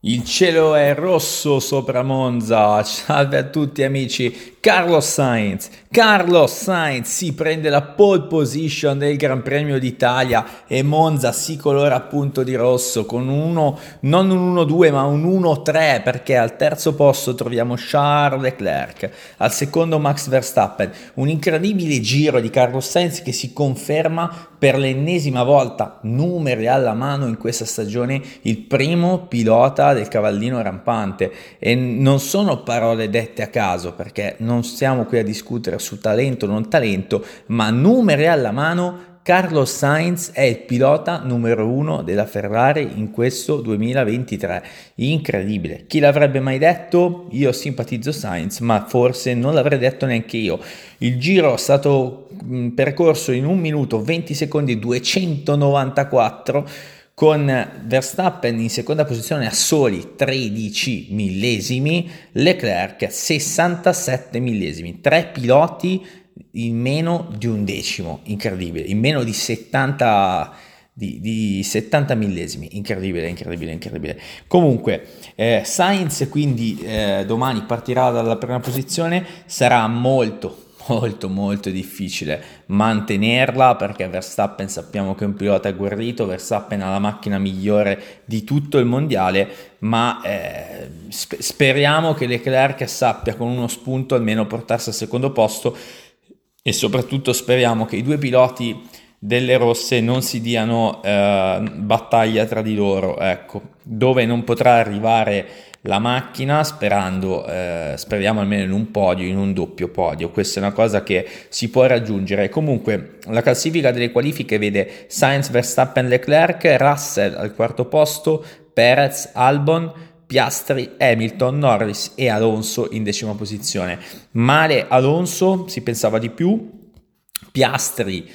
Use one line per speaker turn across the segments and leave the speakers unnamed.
Il cielo è rosso sopra Monza. Salve a tutti amici. Carlos Sainz. Carlos Sainz si prende la pole position del Gran Premio d'Italia e Monza si colora appunto di rosso con uno, non un 1-2 ma un 1-3 perché al terzo posto troviamo Charles Leclerc, al secondo Max Verstappen. Un incredibile giro di Carlos Sainz che si conferma per l'ennesima volta, numeri alla mano in questa stagione, il primo pilota del cavallino rampante e non sono parole dette a caso perché non stiamo qui a discutere su talento o non talento, ma numeri alla mano Carlos Sainz è il pilota numero uno della Ferrari in questo 2023. Incredibile. Chi l'avrebbe mai detto? Io simpatizzo Sainz, ma forse non l'avrei detto neanche io. Il giro è stato percorso in 1 minuto 20 secondi 294 con Verstappen in seconda posizione a soli 13 millesimi, Leclerc 67 millesimi, tre piloti in meno di un decimo, incredibile, in meno di 70, di, di 70 millesimi, incredibile, incredibile, incredibile. Comunque, eh, Sainz quindi eh, domani partirà dalla prima posizione, sarà molto molto molto difficile mantenerla perché Verstappen sappiamo che è un pilota agguerrito, Verstappen ha la macchina migliore di tutto il mondiale, ma eh, sp- speriamo che Leclerc sappia con uno spunto almeno portarsi al secondo posto e soprattutto speriamo che i due piloti delle rosse non si diano eh, battaglia tra di loro, ecco, dove non potrà arrivare la macchina sperando, eh, speriamo almeno in un podio, in un doppio podio. Questa è una cosa che si può raggiungere. Comunque la classifica delle qualifiche vede Sainz, Verstappen, Leclerc, Russell al quarto posto, Perez, Albon, Piastri, Hamilton, Norris e Alonso in decima posizione. Male Alonso, si pensava di più. Piastri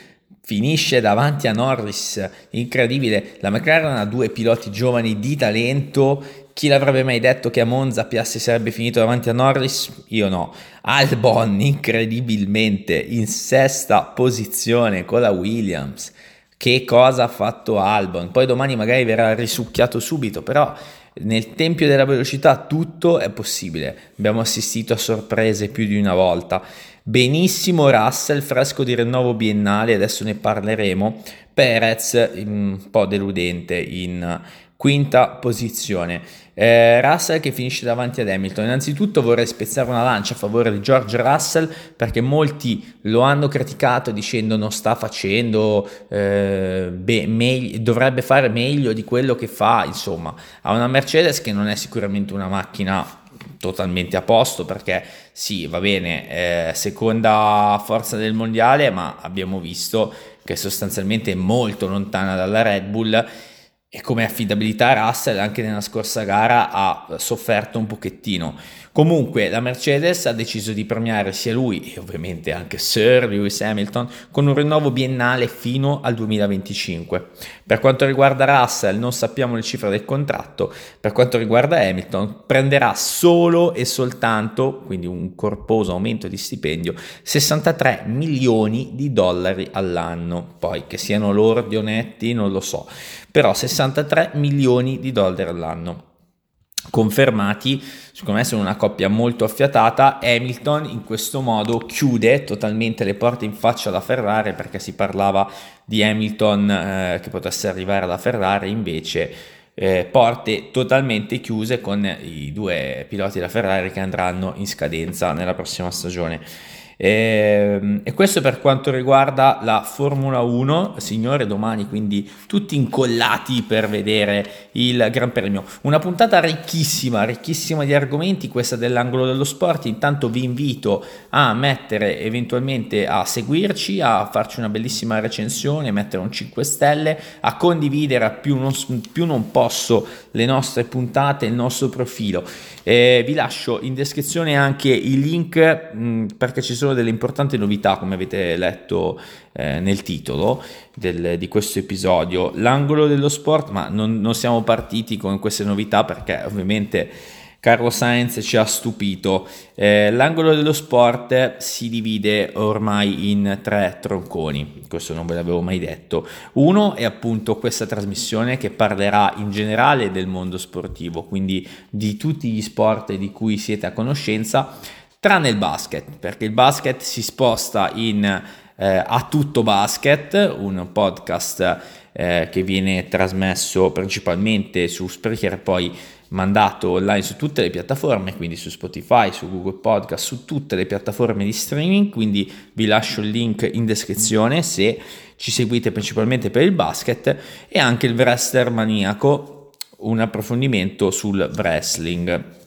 finisce davanti a Norris, incredibile. La McLaren ha due piloti giovani di talento chi l'avrebbe mai detto che a Monza Piastri sarebbe finito davanti a Norris? Io no. Albon incredibilmente in sesta posizione con la Williams. Che cosa ha fatto Albon? Poi domani magari verrà risucchiato subito, però nel tempio della velocità tutto è possibile. Abbiamo assistito a sorprese più di una volta. Benissimo Russell, fresco di rinnovo biennale, adesso ne parleremo. Perez, un po' deludente in quinta posizione. Eh, Russell che finisce davanti ad Hamilton. Innanzitutto vorrei spezzare una lancia a favore di George Russell perché molti lo hanno criticato dicendo non sta facendo, eh, beh, meglio, dovrebbe fare meglio di quello che fa. Insomma, ha una Mercedes che non è sicuramente una macchina totalmente a posto perché sì, va bene, eh, seconda forza del mondiale, ma abbiamo visto che sostanzialmente è molto lontana dalla Red Bull e come affidabilità Russell anche nella scorsa gara ha sofferto un pochettino. Comunque la Mercedes ha deciso di premiare sia lui e ovviamente anche Sir Lewis Hamilton con un rinnovo biennale fino al 2025. Per quanto riguarda Russell non sappiamo le cifre del contratto, per quanto riguarda Hamilton prenderà solo e soltanto, quindi un corposo aumento di stipendio, 63 milioni di dollari all'anno. Poi che siano lordi o netti non lo so però 63 milioni di dollari all'anno confermati, secondo me sono una coppia molto affiatata, Hamilton in questo modo chiude totalmente le porte in faccia alla Ferrari perché si parlava di Hamilton eh, che potesse arrivare alla Ferrari, invece eh, porte totalmente chiuse con i due piloti della Ferrari che andranno in scadenza nella prossima stagione. E, ehm, e, questo per quanto riguarda la Formula 1, signore, domani quindi tutti incollati per vedere il Gran Premio. Una puntata ricchissima, ricchissima di argomenti, questa dell'angolo dello sport. Intanto vi invito a mettere eventualmente a seguirci, a farci una bellissima recensione, mettere un 5 stelle, a condividere a più non, più non posso le nostre puntate, il nostro profilo. E vi lascio in descrizione anche i link mh, perché ci sono sono delle importanti novità, come avete letto eh, nel titolo del, di questo episodio. L'angolo dello sport, ma non, non siamo partiti con queste novità perché ovviamente Carlo Sainz ci ha stupito. Eh, l'angolo dello sport si divide ormai in tre tronconi, questo non ve l'avevo mai detto. Uno è appunto questa trasmissione che parlerà in generale del mondo sportivo, quindi di tutti gli sport di cui siete a conoscenza, tranne il basket, perché il basket si sposta in eh, A Tutto Basket, un podcast eh, che viene trasmesso principalmente su Spreaker, poi mandato online su tutte le piattaforme, quindi su Spotify, su Google Podcast, su tutte le piattaforme di streaming, quindi vi lascio il link in descrizione se ci seguite principalmente per il basket e anche il wrestler maniaco, un approfondimento sul wrestling.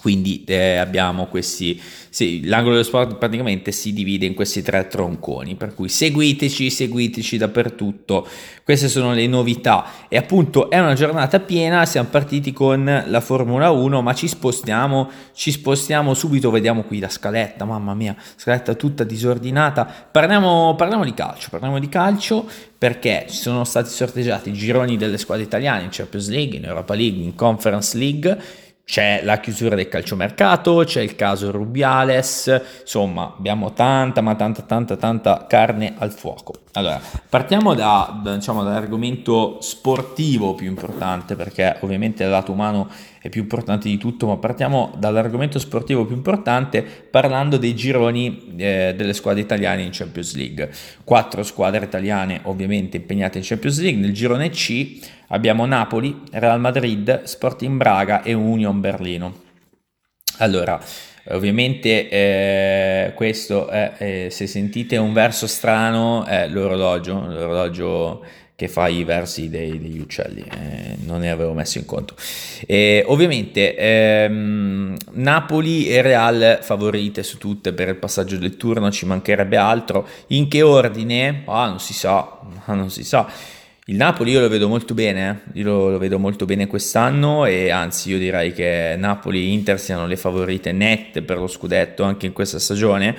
Quindi eh, abbiamo questi, sì, l'angolo dello sport praticamente si divide in questi tre tronconi, per cui seguiteci, seguiteci dappertutto, queste sono le novità. E appunto è una giornata piena, siamo partiti con la Formula 1 ma ci spostiamo, ci spostiamo subito, vediamo qui la scaletta, mamma mia, scaletta tutta disordinata, parliamo, parliamo di calcio, parliamo di calcio perché ci sono stati sorteggiati i gironi delle squadre italiane in Champions League, in Europa League, in Conference League c'è la chiusura del calciomercato, c'è il caso Rubiales, insomma abbiamo tanta ma tanta tanta tanta carne al fuoco. Allora, partiamo da, diciamo, dall'argomento sportivo più importante perché ovviamente il lato umano è più importante di tutto, ma partiamo dall'argomento sportivo più importante parlando dei gironi eh, delle squadre italiane in Champions League. Quattro squadre italiane ovviamente impegnate in Champions League, nel girone C abbiamo Napoli, Real Madrid, Sporting Braga e Union Berlino. Allora, ovviamente eh, questo è, eh, se sentite un verso strano è l'orologio, l'orologio che fa i versi dei, degli uccelli, eh, non ne avevo messo in conto. E, ovviamente ehm, Napoli e Real favorite su tutte per il passaggio del turno, ci mancherebbe altro. In che ordine? Ah, non si sa, non si sa. Il Napoli io lo vedo molto bene, io lo, lo, vedo molto bene quest'anno e anzi io direi che Napoli e Inter siano le favorite nette per lo scudetto anche in questa stagione.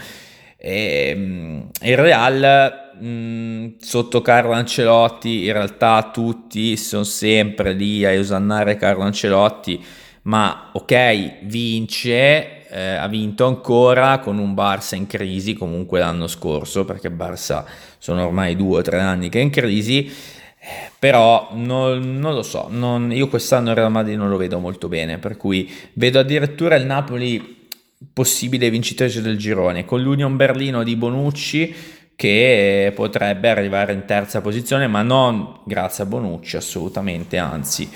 E, ehm, il Real mh, sotto Carlo Ancelotti in realtà tutti sono sempre lì a usannare Carlo Ancelotti, ma ok, vince, eh, ha vinto ancora con un Barça in crisi comunque l'anno scorso, perché Barça sono ormai due o tre anni che è in crisi, eh, però non, non, lo so, non, io quest'anno il Real Madrid non lo vedo molto bene, per cui vedo addirittura il Napoli possibile vincitrice del girone, con l'Union Berlino di Bonucci che potrebbe arrivare in terza posizione, ma non grazie a Bonucci, assolutamente, anzi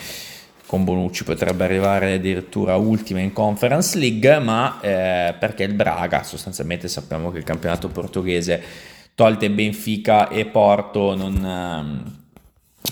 con Bonucci potrebbe arrivare addirittura ultima in Conference League, ma eh, perché il Braga, sostanzialmente sappiamo che il campionato portoghese, tolte Benfica e Porto, non... Eh,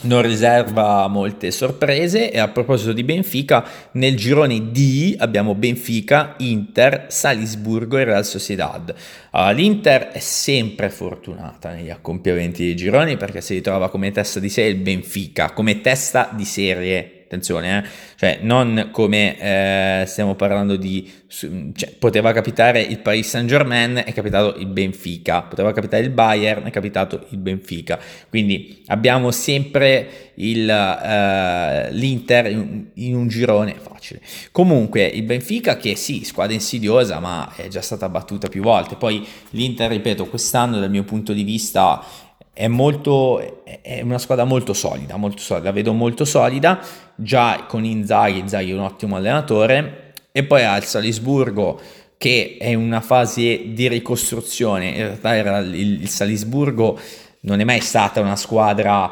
non riserva molte sorprese e a proposito di Benfica, nel girone D abbiamo Benfica, Inter, Salisburgo e Real Sociedad. Allora, L'Inter è sempre fortunata negli accompiamenti dei gironi perché si ritrova come testa di serie il Benfica, come testa di serie attenzione, eh? cioè non come eh, stiamo parlando di, cioè, poteva capitare il Paris Saint Germain, è capitato il Benfica, poteva capitare il Bayern, è capitato il Benfica, quindi abbiamo sempre il, uh, l'Inter in, in, un girone facile. Comunque il Benfica che sì, squadra insidiosa, ma è già stata battuta più volte, poi l'Inter, ripeto, quest'anno dal mio punto di vista è, molto, è una squadra molto solida, molto solida, la vedo molto solida, già con Inzaghi, Inzaghi è un ottimo allenatore, e poi al Salisburgo che è in una fase di ricostruzione, in realtà il, il Salisburgo non è mai stata una squadra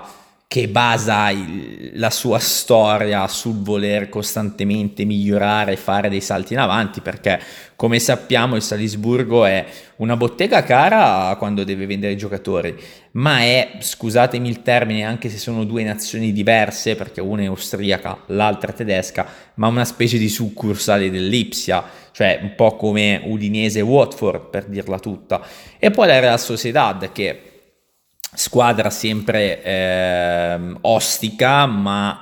che basa il, la sua storia sul voler costantemente migliorare e fare dei salti in avanti, perché come sappiamo il Salisburgo è una bottega cara quando deve vendere i giocatori, ma è, scusatemi il termine, anche se sono due nazioni diverse, perché una è austriaca, l'altra è tedesca, ma una specie di succursale dell'Ipsia, cioè un po' come Udinese Watford, per dirla tutta. E poi la Real Sociedad che squadra sempre eh, ostica, ma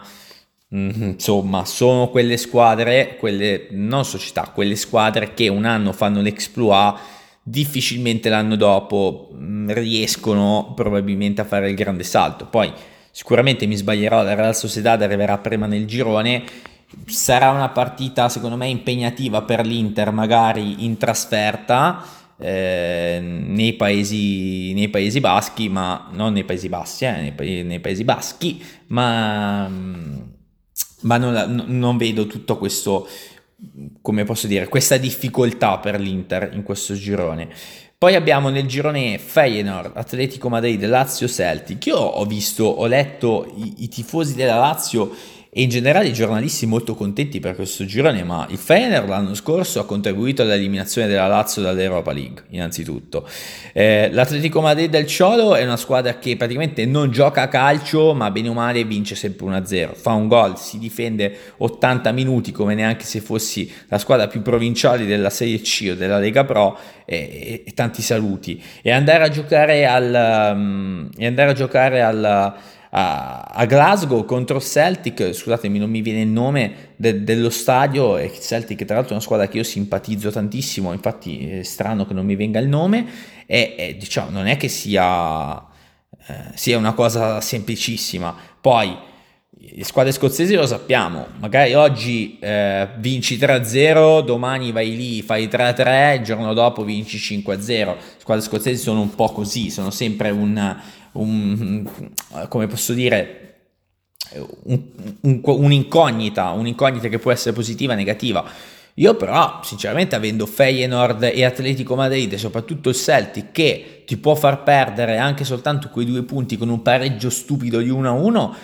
mm, insomma sono quelle squadre, quelle non società, quelle squadre che un anno fanno l'exploit, difficilmente l'anno dopo mm, riescono probabilmente a fare il grande salto. Poi sicuramente mi sbaglierò, la Real Sociedad arriverà prima nel girone sarà una partita secondo me impegnativa per l'Inter, magari in trasferta. Eh, nei, paesi, nei paesi baschi, ma non nei paesi bassi, eh, nei, nei, paesi baschi, ma, ma non, non, vedo tutto questo, come posso dire, questa difficoltà per l'Inter in questo girone. Poi abbiamo nel girone Feyenoord, Atletico Madrid, Lazio Celtic. Io ho visto, ho letto i, i tifosi della Lazio e in generale i giornalisti molto contenti per questo girone, ma il Fener l'anno scorso ha contribuito all'eliminazione della Lazio dall'Europa League, innanzitutto. Eh, L'Atletico Madrid del Ciolo è una squadra che praticamente non gioca a calcio, ma bene o male vince sempre 1-0, fa un gol, si difende 80 minuti come neanche se fossi la squadra più provinciale della Serie C o della Lega Pro e, e, e tanti saluti. E andare a giocare al... Um, e andare a giocare al a, Glasgow contro Celtic, scusatemi non mi viene il nome de, dello stadio, e Celtic tra l'altro è una squadra che io simpatizzo tantissimo, infatti è strano che non mi venga il nome, e, e diciamo non è che sia, eh, sia una cosa semplicissima, poi le squadre scozzesi lo sappiamo, magari oggi eh, vinci 3-0, domani vai lì, fai 3-3, il giorno dopo vinci 5-0. Le squadre scozzesi sono un po' così, sono sempre un, un, come posso dire, un, un, un'incognita, un'incognita che può essere positiva o negativa. Io però, sinceramente, avendo Feyenoord e Atletico Madrid, e soprattutto il Celtic, che ti può far perdere anche soltanto quei due punti con un pareggio stupido di 1-1,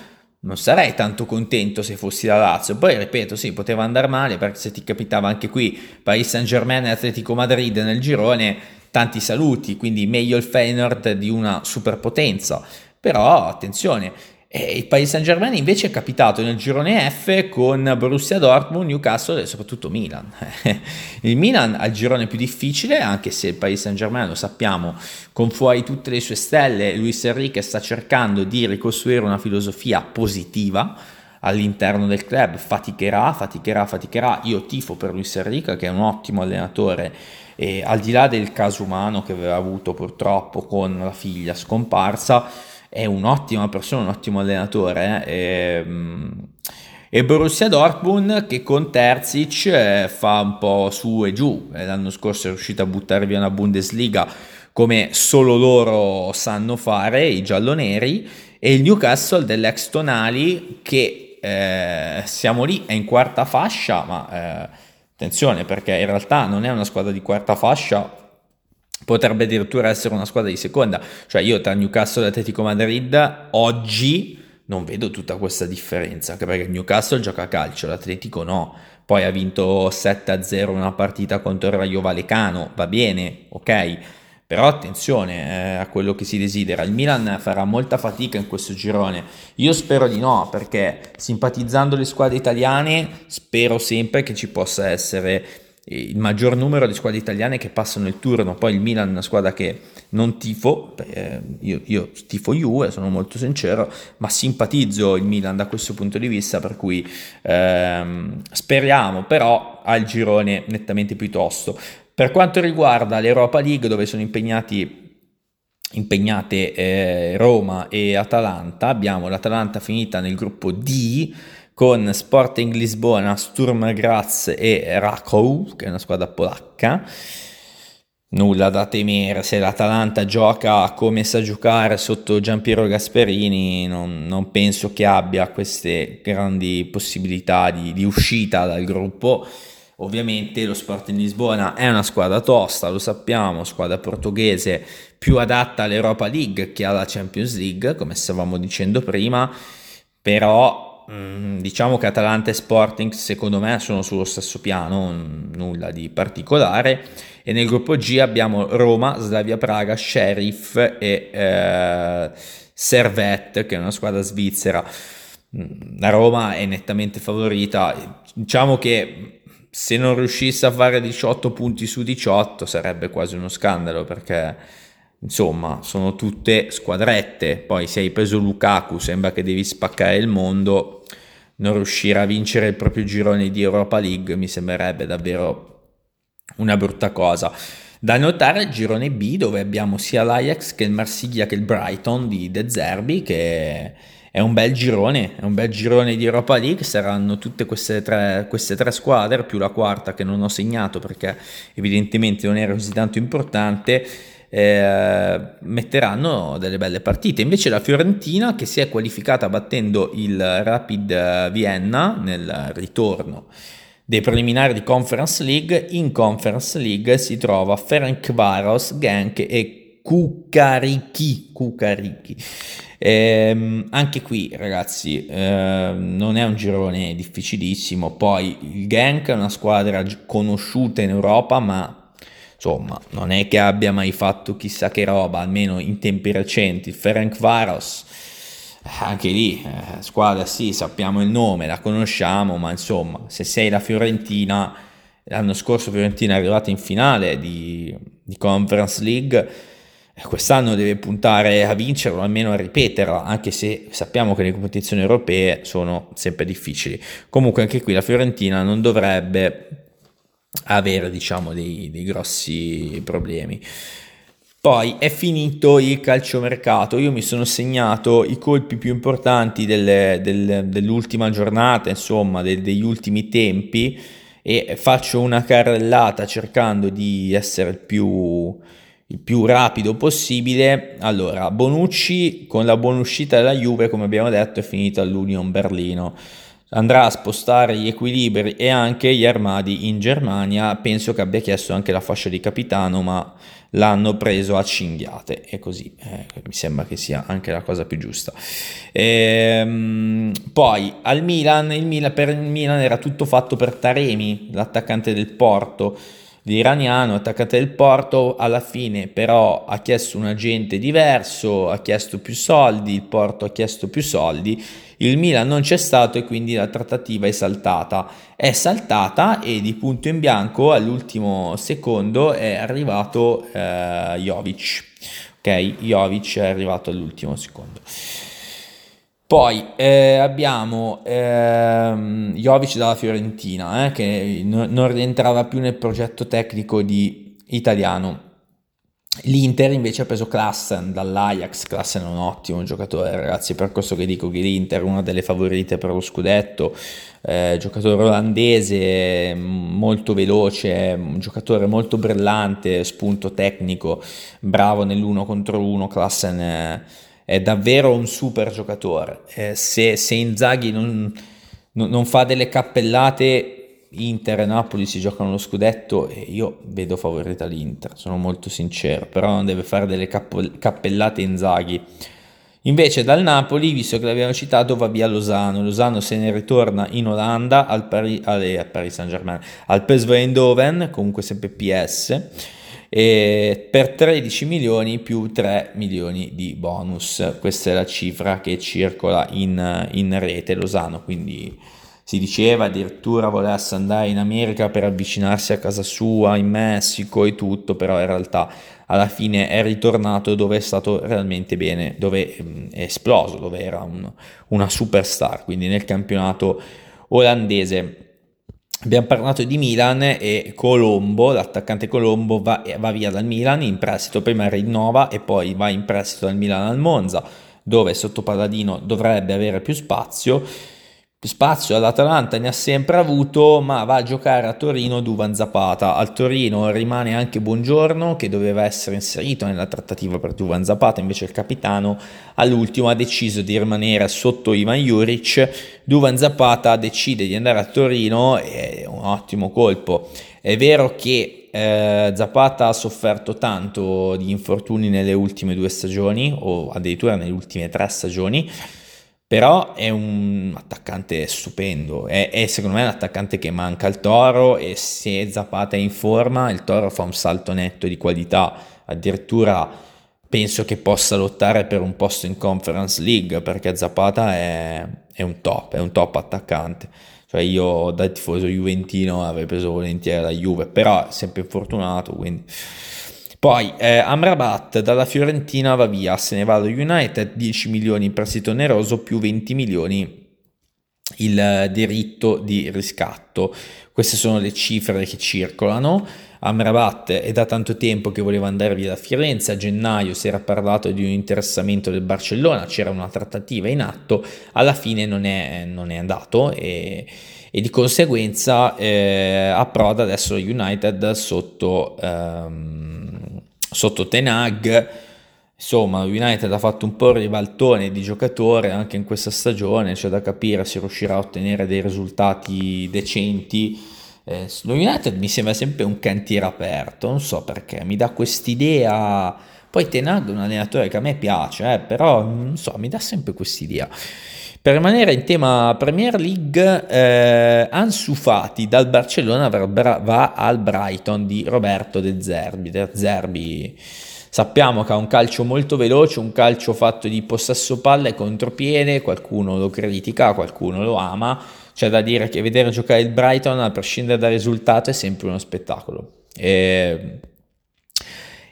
non sarei tanto contento se fossi la Lazio. Poi, ripeto, sì, poteva andare male, perché se ti capitava anche qui Paris Saint-Germain e Atletico Madrid nel girone, tanti saluti, quindi meglio il Feyenoord di una superpotenza. Però attenzione, eh, il Paris Saint Germain invece è capitato nel girone F con Borussia Dortmund, Newcastle e soprattutto Milan. il Milan ha il girone più difficile, anche se il Paris Saint Germain, lo sappiamo, con fuori tutte le sue stelle, Luis Enrique sta cercando di ricostruire una filosofia positiva all'interno del club, faticherà, faticherà, faticherà. Io tifo per Luis Enrique che è un ottimo allenatore e al di là del caso umano che aveva avuto purtroppo con la figlia scomparsa, è un'ottima persona, un ottimo allenatore. Eh? E, e Borussia Dortmund che con Terzic eh, fa un po' su e giù, eh, l'anno scorso è riuscito a buttare via una Bundesliga come solo loro sanno fare, i gialloneri, e il Newcastle dell'ex Tonali che eh, siamo lì, è in quarta fascia, ma eh, Attenzione perché in realtà non è una squadra di quarta fascia, potrebbe addirittura essere una squadra di seconda. Cioè io tra Newcastle e Atletico Madrid oggi non vedo tutta questa differenza, anche perché Newcastle gioca a calcio, l'Atletico no. Poi ha vinto 7-0 una partita contro il Rayo Vallecano, va bene, ok però attenzione eh, a quello che si desidera. Il Milan farà molta fatica in questo girone. Io spero di no, perché simpatizzando le squadre italiane, spero sempre che ci possa essere il maggior numero di squadre italiane che passano il turno. Poi il Milan è una squadra che non tifo, eh, io, io, tifo Juve, sono molto sincero, ma simpatizzo il Milan da questo punto di vista, per cui ehm, speriamo però al girone nettamente più tosto. Per quanto riguarda l'Europa League, dove sono impegnati impegnate eh, Roma e Atalanta. Abbiamo l'Atalanta finita nel gruppo D con Sporting Lisbona, Sturm Graz e Rakow, che è una squadra polacca. Nulla da temere, se l'Atalanta gioca come sa giocare sotto Giampiero Gasperini, non, non penso che abbia queste grandi possibilità di, di uscita dal gruppo Ovviamente lo Sporting Lisbona è una squadra tosta, lo sappiamo, squadra portoghese più adatta all'Europa League che alla Champions League, come stavamo dicendo prima, però mm, diciamo che Atalanta e Sporting secondo me sono sullo stesso piano, nulla di particolare. E nel gruppo G abbiamo Roma, Slavia Praga, Sheriff e eh, Servette, che è una squadra svizzera. Mm, la Roma è nettamente favorita. Diciamo che se non riuscisse a fare 18 punti su 18 sarebbe quasi uno scandalo perché insomma sono tutte squadrette. Poi se hai preso Lukaku sembra che devi spaccare il mondo. Non riuscire a vincere il proprio girone di Europa League mi sembrerebbe davvero una brutta cosa. Da notare il girone B dove abbiamo sia l'Ajax che il Marsiglia che il Brighton di De Zerbi che è un bel girone, è un bel girone di Europa League, saranno tutte queste tre, queste tre squadre, più la quarta che non ho segnato perché evidentemente non era così tanto importante, eh, metteranno delle belle partite. Invece la Fiorentina che si è qualificata battendo il Rapid Vienna nel ritorno dei preliminari di Conference League, in Conference League si trova Ferencvaros, Genk e Kukariki. Kukariki. Eh, anche qui ragazzi eh, non è un girone difficilissimo. Poi il Genk è una squadra conosciuta in Europa ma insomma non è che abbia mai fatto chissà che roba almeno in tempi recenti. Il Ferenc Varos anche lì, eh, squadra sì, sappiamo il nome, la conosciamo, ma insomma, se sei la Fiorentina, l'anno scorso Fiorentina è arrivata in finale di, di Conference League, eh, quest'anno deve puntare a vincerlo, almeno a ripeterla, anche se sappiamo che le competizioni europee sono sempre difficili. Comunque anche qui la Fiorentina non dovrebbe avere, diciamo, dei, dei grossi problemi. Poi è finito il calciomercato, io mi sono segnato i colpi più importanti delle, delle, dell'ultima giornata, insomma, de, degli ultimi tempi e faccio una carrellata cercando di essere il più, il più rapido possibile. Allora, Bonucci con la buona uscita della Juve, come abbiamo detto, è finito all'Union Berlino andrà a spostare gli equilibri e anche gli armadi in Germania. Penso che abbia chiesto anche la fascia di capitano, ma l'hanno preso a cinghiate e così eh, mi sembra che sia anche la cosa più giusta. Ehm, poi al Milan, il Milan, per il Milan era tutto fatto per Taremi, l'attaccante del Porto l'iraniano attaccante del Porto alla fine però ha chiesto un agente diverso, ha chiesto più soldi, il Porto ha chiesto più soldi, il Milan non c'è stato e quindi la trattativa è saltata. È saltata e di punto in bianco all'ultimo secondo è arrivato eh, Jovic. Ok, Jovic è arrivato all'ultimo secondo. Poi eh, abbiamo ehm, Jovic dalla Fiorentina, eh, che no, non rientrava più nel progetto tecnico di italiano. L'Inter invece ha preso Klassen dall'Ajax, Klassen è un ottimo giocatore ragazzi, per questo che dico che l'Inter è una delle favorite per lo scudetto, eh, giocatore olandese molto veloce, un giocatore molto brillante, spunto tecnico, bravo nell'uno contro uno, Klassen è è davvero un super giocatore. Eh, se, se, Inzaghi non, non, fa delle cappellate, Inter e Napoli si giocano lo scudetto e io vedo favorita l'Inter, sono molto sincero, però non deve fare delle capp- cappellate Inzaghi. Invece dal Napoli, visto che l'abbiamo citato, va via Lozano. Lozano se ne ritorna in Olanda al, Pari, al Paris Saint-Germain, al PSV Eindhoven, comunque sempre PS e per 13 milioni più 3 milioni di bonus. Questa è la cifra che circola in, in rete Lozano, quindi si diceva addirittura volesse andare in America per avvicinarsi a casa sua, in Messico e tutto, però in realtà alla fine è ritornato dove è stato realmente bene, dove mm, è esploso, dove era un, una superstar, quindi nel campionato olandese. Abbiamo parlato di Milan e Colombo, l'attaccante Colombo va, va, via dal Milan in prestito, prima rinnova e poi va in prestito dal Milan al Monza, dove sotto Palladino dovrebbe avere più spazio spazio all'Atalanta ne ha sempre avuto, ma va a giocare a Torino Duvan Zapata. Al Torino rimane anche Buongiorno, che doveva essere inserito nella trattativa per Duvan Zapata, invece il capitano all'ultimo ha deciso di rimanere sotto Ivan Juric. Duvan Zapata decide di andare a Torino, è un ottimo colpo. È vero che eh, Zapata ha sofferto tanto di infortuni nelle ultime due stagioni, o addirittura nelle ultime tre stagioni però è un attaccante stupendo, è, è, secondo me un attaccante che manca al Toro e se Zapata è in forma il Toro fa un salto netto di qualità, addirittura penso che possa lottare per un posto in Conference League perché Zapata è, è un top, è un top attaccante. Cioè io da tifoso juventino avrei preso volentieri la Juve, però è sempre infortunato, quindi poi eh, Amrabat dalla Fiorentina va via, se ne va allo United, 10 milioni in prestito oneroso più 20 milioni il diritto di riscatto. Queste sono le cifre che circolano. Amrabat è da tanto tempo che voleva andare via da Firenze, a gennaio si era parlato di un interessamento del Barcellona, c'era una trattativa in atto, alla fine non è, non è andato e, e, di conseguenza eh, approda adesso United sotto, ehm, sotto Tenag. Insomma, United ha fatto un po' il ribaltone di giocatore anche in questa stagione, c'è da capire se riuscirà a ottenere dei risultati decenti. Eh, lo United mi sembra sempre un cantiere aperto, non so perché, mi dà quest'idea. Poi Tenag è un allenatore che a me piace, eh, però non so, mi dà sempre quest'idea. Per rimanere in tema Premier League, eh, Ansu Fati dal Barcellona va al Brighton di Roberto De Zerbi. De Zerbi Sappiamo che ha un calcio molto veloce, un calcio fatto di possesso palla e contropiede, qualcuno lo critica, qualcuno lo ama. C'è da dire che vedere giocare il Brighton, a prescindere dal risultato, è sempre uno spettacolo. E,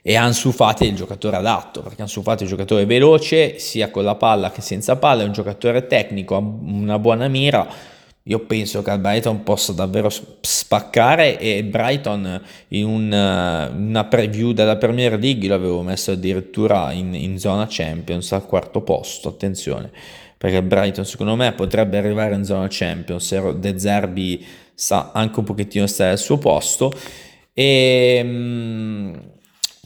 e Ansu Fati è il giocatore adatto, perché Ansu Fati è un giocatore veloce, sia con la palla che senza palla, è un giocatore tecnico, ha una buona mira, io penso che il Brighton possa davvero spaccare e Brighton in un, una preview della Premier League l'avevo messo addirittura in, in, zona Champions al quarto posto, attenzione, perché Brighton secondo me potrebbe arrivare in zona Champions, se De Zerbi sa anche un pochettino stare al suo posto. E...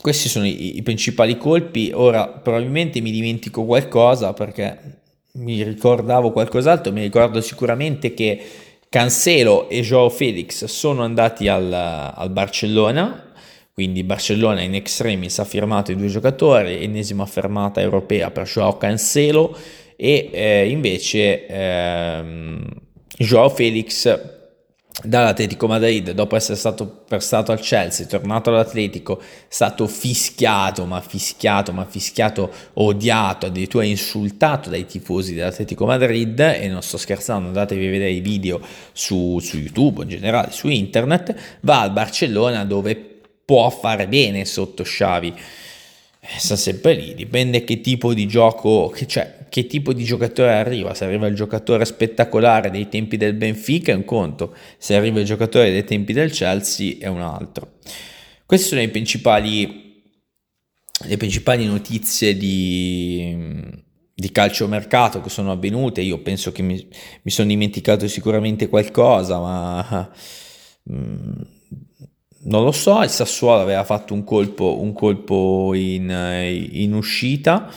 Questi sono i, i principali colpi, ora probabilmente mi dimentico qualcosa perché mi ricordavo qualcos'altro, mi ricordo sicuramente che Cancelo e Joao Felix sono andati al, al Barcellona, quindi Barcellona in extremis ha firmato i due giocatori, ennesima fermata europea per Joao Cancelo e eh, invece ehm, Joao Felix dall'Atletico Madrid dopo essere stato prestato al Chelsea, tornato all'Atletico, stato fischiato, ma fischiato, ma fischiato, odiato, addirittura insultato dai tifosi dell'Atletico Madrid e non sto scherzando, andatevi a vedere i video su, su YouTube, in generale su internet, va al Barcellona dove può fare bene sotto Xavi. Eh, sta sempre lì, dipende che tipo di gioco, che, cioè, che tipo di giocatore arriva, se arriva il giocatore spettacolare dei tempi del Benfica è un conto, se arriva il giocatore dei tempi del Chelsea è un altro. Queste sono principali, le principali notizie di, di calciomercato che sono avvenute, io penso che mi, mi sono dimenticato sicuramente qualcosa, ma... Mm, non lo so, il Sassuolo aveva fatto un colpo, un colpo in, in uscita,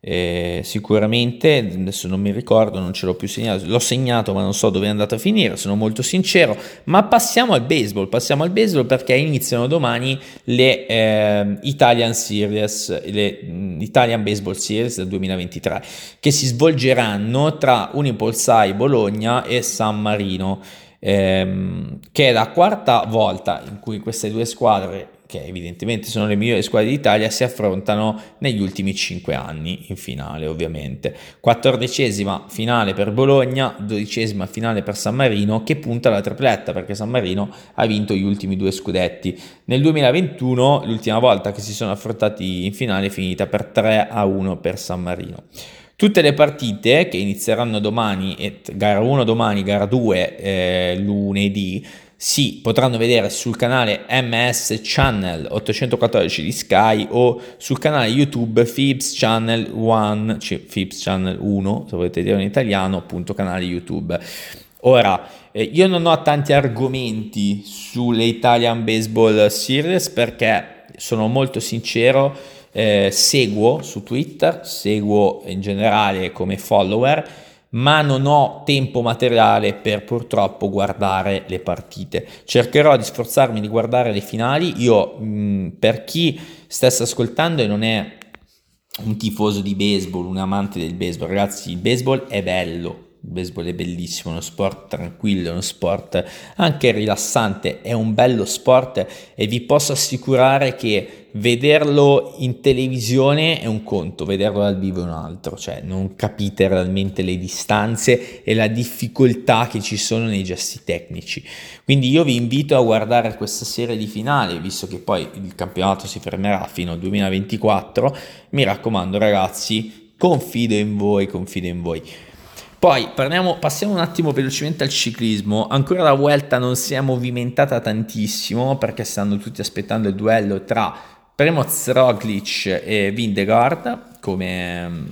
eh, sicuramente, adesso non mi ricordo, non ce l'ho più segnato, l'ho segnato ma non so dove è andato a finire, sono molto sincero, ma passiamo al baseball, passiamo al baseball perché iniziano domani le eh, Italian Series, le Italian Baseball Series del 2023, che si svolgeranno tra Unipolsai Bologna e San Marino ehm, che è la quarta volta in cui queste due squadre che evidentemente sono le migliori squadre d'Italia, si affrontano negli ultimi cinque anni in finale, ovviamente. Quattordicesima finale per Bologna, dodicesima finale per San Marino, che punta alla tripletta perché San Marino ha vinto gli ultimi due scudetti. Nel 2021, l'ultima volta che si sono affrontati in finale, è finita per 3 a 1 per San Marino. Tutte le partite che inizieranno domani, gara 1 domani, gara 2 eh, lunedì, si potranno vedere sul canale MS Channel 814 di Sky o sul canale YouTube Philips Channel 1, cioè Philips Channel 1, se volete dire in italiano, appunto canale YouTube. Ora, eh, io non ho tanti argomenti sulle Italian Baseball Series perché sono molto sincero eh, seguo su Twitter, seguo in generale come follower, ma non ho tempo materiale per purtroppo guardare le partite. Cercherò di sforzarmi di guardare le finali. Io, mh, per chi stesse ascoltando e non è un tifoso di baseball, un amante del baseball, ragazzi, il baseball è bello, baseball è bellissimo, uno sport tranquillo, uno sport anche rilassante, è un bello sport e vi posso assicurare che vederlo in televisione è un conto, vederlo dal vivo è un altro, cioè non capite realmente le distanze e la difficoltà che ci sono nei gesti tecnici. Quindi io vi invito a guardare questa serie di finali, visto che poi il campionato si fermerà fino al 2024, mi raccomando ragazzi, confido in voi, confido in voi. Poi parliamo, passiamo un attimo velocemente al ciclismo. Ancora la Vuelta non si è movimentata tantissimo perché stanno tutti aspettando il duello tra Primoz Roglic e Vindegaard come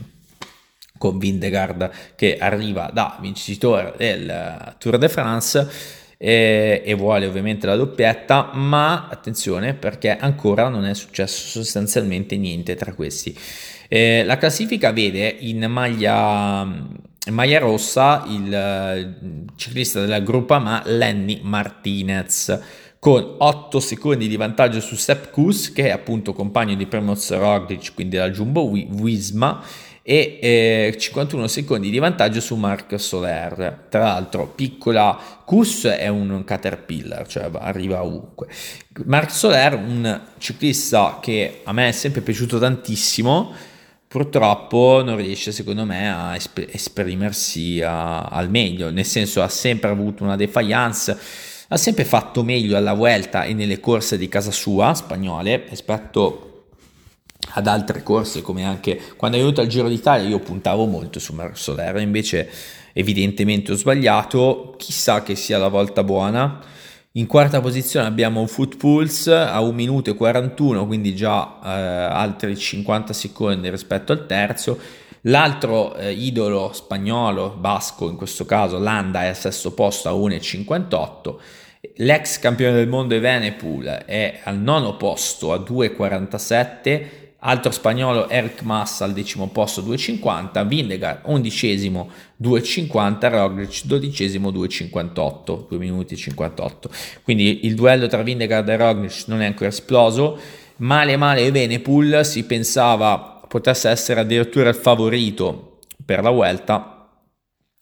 con Vindegaard che arriva da vincitore del Tour de France e, e, vuole ovviamente la doppietta, ma attenzione perché ancora non è successo sostanzialmente niente tra questi. Eh, la classifica vede in maglia maglia rossa il eh, ciclista della gruppa Ma Lenny Martinez con 8 secondi di vantaggio su Sepp Kuss che è appunto compagno di Primoz Roglic quindi della Jumbo Visma e eh, 51 secondi di vantaggio su Marc Soler. Tra l'altro piccola Kuss è un caterpillar cioè arriva ovunque. Marc Soler un ciclista che a me è sempre piaciuto tantissimo purtroppo non riesce secondo me a esp- esprimersi a- al meglio, nel senso ha sempre avuto una defiance, ha sempre fatto meglio alla Vuelta e nelle corse di casa sua spagnole rispetto ad altre corse come anche quando è venuto al Giro d'Italia io puntavo molto su Marco Soler. Invece evidentemente ho sbagliato. Chissà che sia la volta buona in quarta posizione abbiamo Foot Pulse a 1 minuto e 41, quindi già eh, altri 50 secondi rispetto al terzo. L'altro eh, idolo spagnolo, basco in questo caso, Landa è al sesto posto a 1,58. L'ex campione del mondo Evenepoel è al nono posto a 2,47 altro spagnolo Eric Massa al decimo posto 2,50, Vindegar undicesimo 2,50, Roglic dodicesimo 2,58, 2 minuti e 58. Quindi il duello tra Vindegar e Roglic non è ancora esploso, male male e Venepool si pensava potesse essere addirittura il favorito per la Vuelta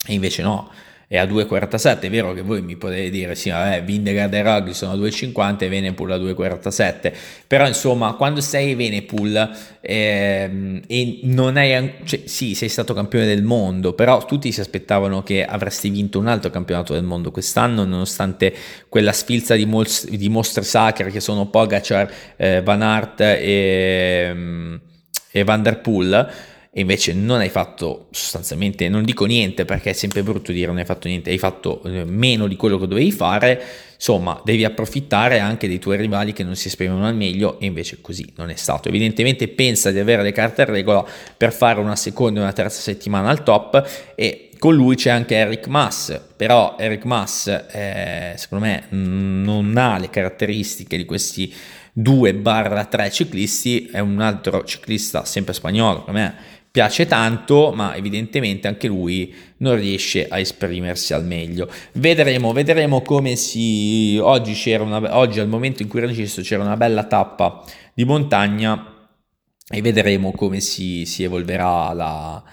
e invece no, è a 2,47. È vero che voi mi potete dire, sì, vabbè, Vindegaard e Rugby sono a 2,50 e Venepool a 2,47. Però insomma, quando sei Venepool ehm, e non hai, cioè, sì, sei stato campione del mondo, però tutti si aspettavano che avresti vinto un altro campionato del mondo quest'anno, nonostante quella sfilza di, mos- di mostre sacre che sono Pogacar, eh, Van Aert e, e Van Der Poel e invece non hai fatto sostanzialmente, non dico niente perché è sempre brutto dire non hai fatto niente, hai fatto eh, meno di quello che dovevi fare, insomma devi approfittare anche dei tuoi rivali che non si esprimono al meglio e invece così non è stato. Evidentemente pensa di avere le carte a regola per fare una seconda e una terza settimana al top e con lui c'è anche Eric Mass, però Eric Mass eh, secondo me non ha le caratteristiche di questi 2-3 ciclisti, è un altro ciclista sempre spagnolo, per me piace tanto, ma evidentemente anche lui non riesce a esprimersi al meglio. Vedremo, vedremo come si... Oggi, c'era una... Oggi al momento in cui registro c'era una bella tappa di montagna e vedremo come si, si evolverà la,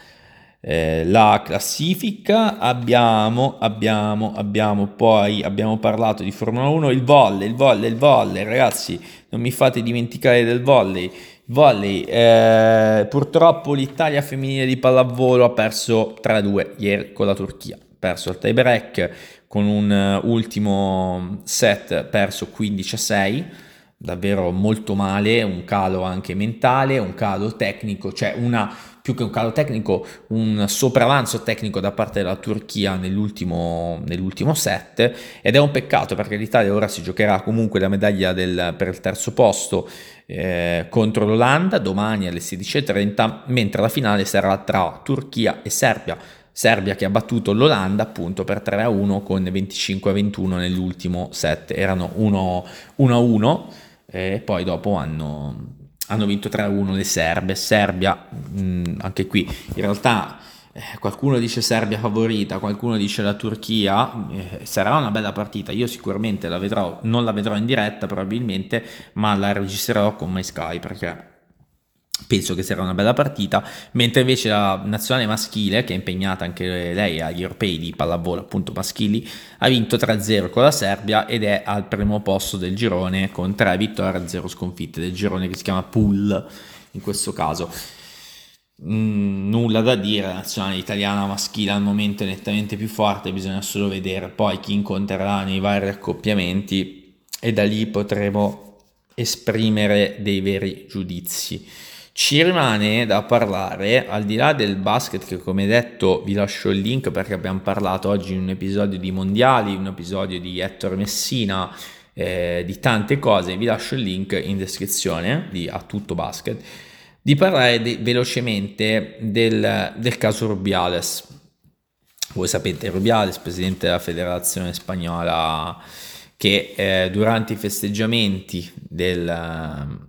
eh, la classifica. Abbiamo, abbiamo, abbiamo poi abbiamo parlato di Formula 1, il volley, il volley, il volley, ragazzi, non mi fate dimenticare del volley. Volley, eh, purtroppo l'Italia femminile di pallavolo ha perso 3-2 ieri con la Turchia, ha perso il tie break con un uh, ultimo set perso 15-6, davvero molto male, un calo anche mentale, un calo tecnico, cioè una più che un calo tecnico, un sopravanzo tecnico da parte della Turchia nell'ultimo, nell'ultimo set ed è un peccato perché l'Italia ora si giocherà comunque la medaglia del, per il terzo posto eh, contro l'Olanda domani alle 16.30 mentre la finale sarà tra Turchia e Serbia. Serbia che ha battuto l'Olanda appunto per 3 a 1 con 25 a 21 nell'ultimo set, erano 1 a 1 e poi dopo hanno hanno vinto 3-1 le serbe, Serbia, mh, mm, anche qui in realtà eh, qualcuno dice Serbia favorita, qualcuno dice la Turchia, eh, sarà una bella partita, io sicuramente la vedrò, non la vedrò in diretta probabilmente, ma la registrerò con MySky perché penso che sarà una bella partita, mentre invece la nazionale maschile, che è impegnata anche lei agli europei di pallavolo appunto maschili, ha vinto 3-0 con la Serbia ed è al primo posto del girone con 3 vittorie e 0 sconfitte del girone che si chiama Pool in questo caso. Mm, nulla da dire, la nazionale italiana maschile al momento è nettamente più forte, bisogna solo vedere poi chi incontrerà nei vari accoppiamenti e da lì potremo esprimere dei veri giudizi. Ci rimane da parlare, al di là del basket, che come detto vi lascio il link perché abbiamo parlato oggi in un episodio di Mondiali, un episodio di Ettore Messina, eh, di tante cose, vi lascio il link in descrizione di A Tutto Basket, di parlare de- velocemente del, del caso Rubiales. Voi sapete, Rubiales, presidente della federazione spagnola, che eh, durante i festeggiamenti del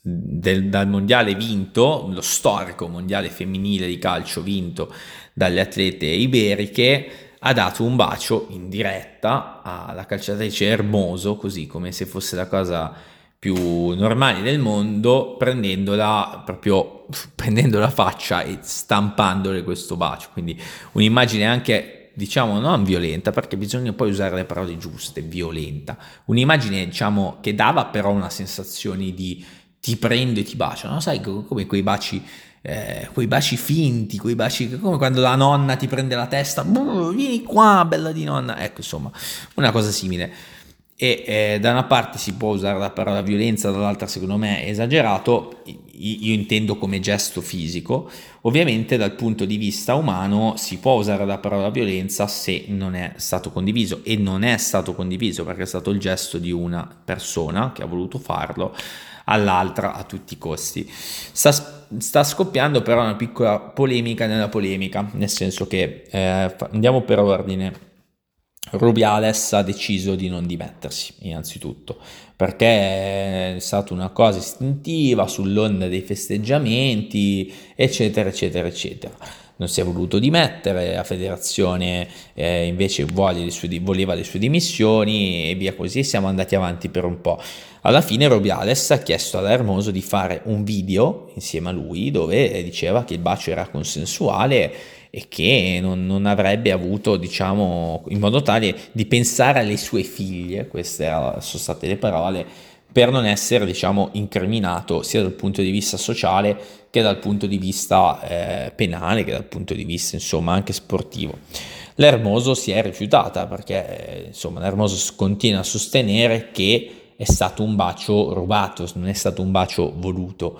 del, dal mondiale vinto, lo storico mondiale femminile di calcio vinto dalle atlete iberiche, ha dato un bacio in diretta alla calciatrice Hermoso, così come se fosse la cosa più normale del mondo, prendendola proprio prendendo la faccia e stampandole questo bacio. Quindi un'immagine anche diciamo non violenta perché bisogna poi usare le parole giuste, violenta. Un'immagine diciamo che dava però una sensazione di ti prendo e ti bacio, no? Sai come quei baci, eh, quei baci finti, quei baci come quando la nonna ti prende la testa, vieni qua, bella di nonna, ecco insomma, una cosa simile. E eh, da una parte si può usare la parola violenza, dall'altra secondo me è esagerato, io intendo come gesto fisico, ovviamente dal punto di vista umano si può usare la parola violenza se non è stato condiviso e non è stato condiviso perché è stato il gesto di una persona che ha voluto farlo all'altra a tutti i costi. Sta, sta scoppiando però una piccola polemica nella polemica, nel senso che eh, andiamo per ordine. Rubiales ha deciso di non dimettersi, innanzitutto, perché è stata una cosa istintiva sull'onda dei festeggiamenti, eccetera, eccetera, eccetera non si è voluto dimettere, la federazione eh, invece sue, voleva le sue dimissioni e via così, siamo andati avanti per un po'. Alla fine Robiales ha chiesto ad Hermoso di fare un video insieme a lui dove diceva che il bacio era consensuale e che non, non, avrebbe avuto, diciamo, in modo tale di pensare alle sue figlie, queste sono state le parole, per non essere, diciamo, incriminato sia dal punto di vista sociale che dal punto di vista eh, penale, che dal punto di vista, insomma, anche sportivo. L'Ermoso si è rifiutata perché, insomma, l'Ermoso continua a sostenere che è stato un bacio rubato, non è stato un bacio voluto.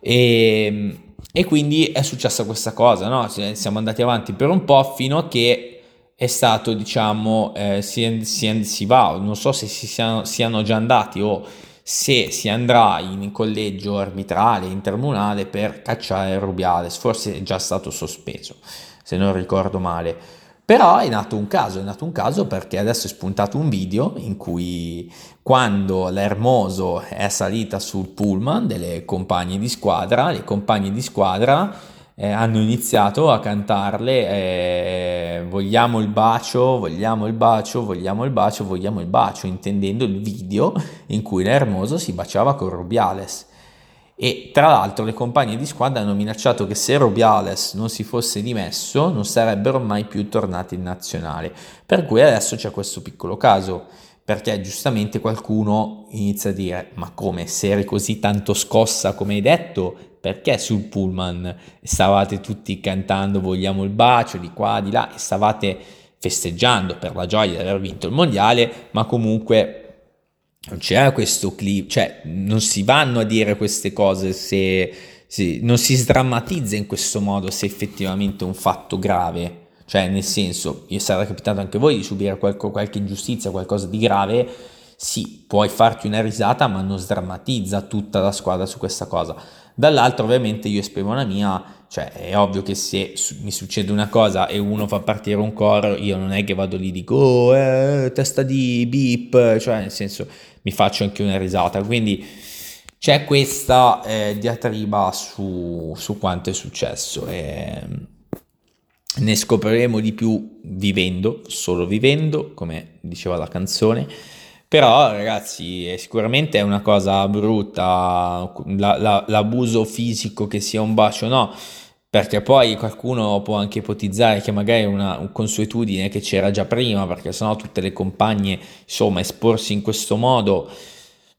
E, e quindi è successa questa cosa, no? Siamo andati avanti per un po' fino a che è stato, diciamo, eh, si, si, si, va, non so se si siano, siano, già andati o se si andrà in collegio arbitrale, intermunale per cacciare Rubiales, forse è già stato sospeso, se non ricordo male. Però è nato un caso, è nato un caso perché adesso è spuntato un video in cui quando l'Ermoso è salita sul pullman delle compagne di squadra, le compagne di squadra eh, hanno iniziato a cantarle eh, vogliamo il bacio, vogliamo il bacio, vogliamo il bacio, vogliamo il bacio, intendendo il video in cui l'Hermoso si baciava con Rubiales. E tra l'altro le compagne di squadra hanno minacciato che se Rubiales non si fosse dimesso non sarebbero mai più tornati in nazionale. Per cui adesso c'è questo piccolo caso perché giustamente qualcuno inizia a dire ma come se eri così tanto scossa come hai detto perché sul pullman? Stavate tutti cantando vogliamo il bacio di qua di là e stavate festeggiando per la gioia di aver vinto il mondiale ma comunque non c'era questo clip cioè non si vanno a dire queste cose se, se non si sdrammatizza in questo modo se effettivamente è un fatto grave cioè, nel senso, sarà capitato anche voi di subire qualche, qualche ingiustizia, qualcosa di grave, sì, puoi farti una risata, ma non sdrammatizza tutta la squadra su questa cosa. Dall'altro, ovviamente, io esprimo la mia, cioè è ovvio che se mi succede una cosa e uno fa partire un coro, io non è che vado lì e dico, oh, eh, testa di beep, cioè nel senso mi faccio anche una risata. Quindi c'è questa eh, diatriba su, su quanto è successo. E, ehm, ne scopriremo di più vivendo, solo vivendo, come diceva la canzone. Però ragazzi, è sicuramente è una cosa brutta la, la, l'abuso fisico che sia un bacio, no, perché poi qualcuno può anche ipotizzare che magari è una consuetudine che c'era già prima, perché sennò tutte le compagne, insomma, esporsi in questo modo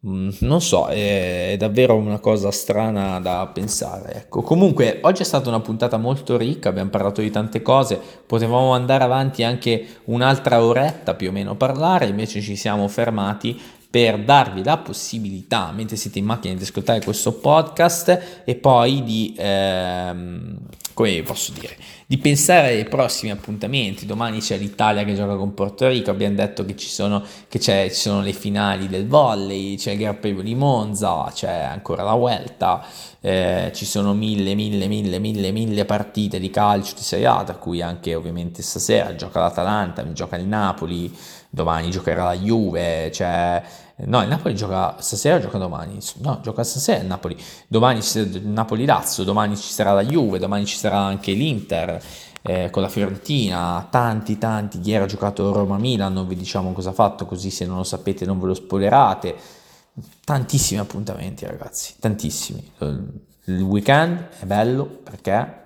non so, è davvero una cosa strana da pensare. Ecco. Comunque, oggi è stata una puntata molto ricca, abbiamo parlato di tante cose, potevamo andare avanti anche un'altra oretta più o meno a parlare, invece ci siamo fermati per darvi la possibilità, mentre siete in macchina, di ascoltare questo podcast e poi di, ehm, come posso dire, di pensare ai prossimi appuntamenti. Domani c'è l'Italia che gioca con Porto Rico, abbiamo detto che ci sono, che ci sono le finali del volley, c'è il Gran Premio di Monza, c'è ancora la Vuelta, eh, ci sono mille, mille, mille, mille, mille partite di calcio di Serie A, tra cui anche ovviamente stasera gioca l'Atalanta, gioca il Napoli, domani giocherà la Juve, cioè... No, il Napoli gioca stasera, gioca domani. No, gioca stasera il Napoli. Domani sarà Napoli-Lazio, domani ci sarà la Juve, domani ci sarà anche l'Inter eh, con la Fiorentina. Tanti, tanti. Ieri ha giocato Roma-Milan, non vi diciamo cosa ha fatto, così se non lo sapete non ve lo spoilerate. Tantissimi appuntamenti, ragazzi, tantissimi. Il weekend è bello perché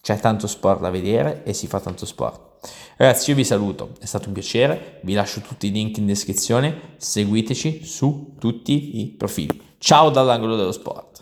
c'è tanto sport da vedere e si fa tanto sport. Ragazzi, io vi saluto, è stato un piacere, vi lascio tutti i link in descrizione, seguiteci su tutti i profili. Ciao dall'angolo dello sport.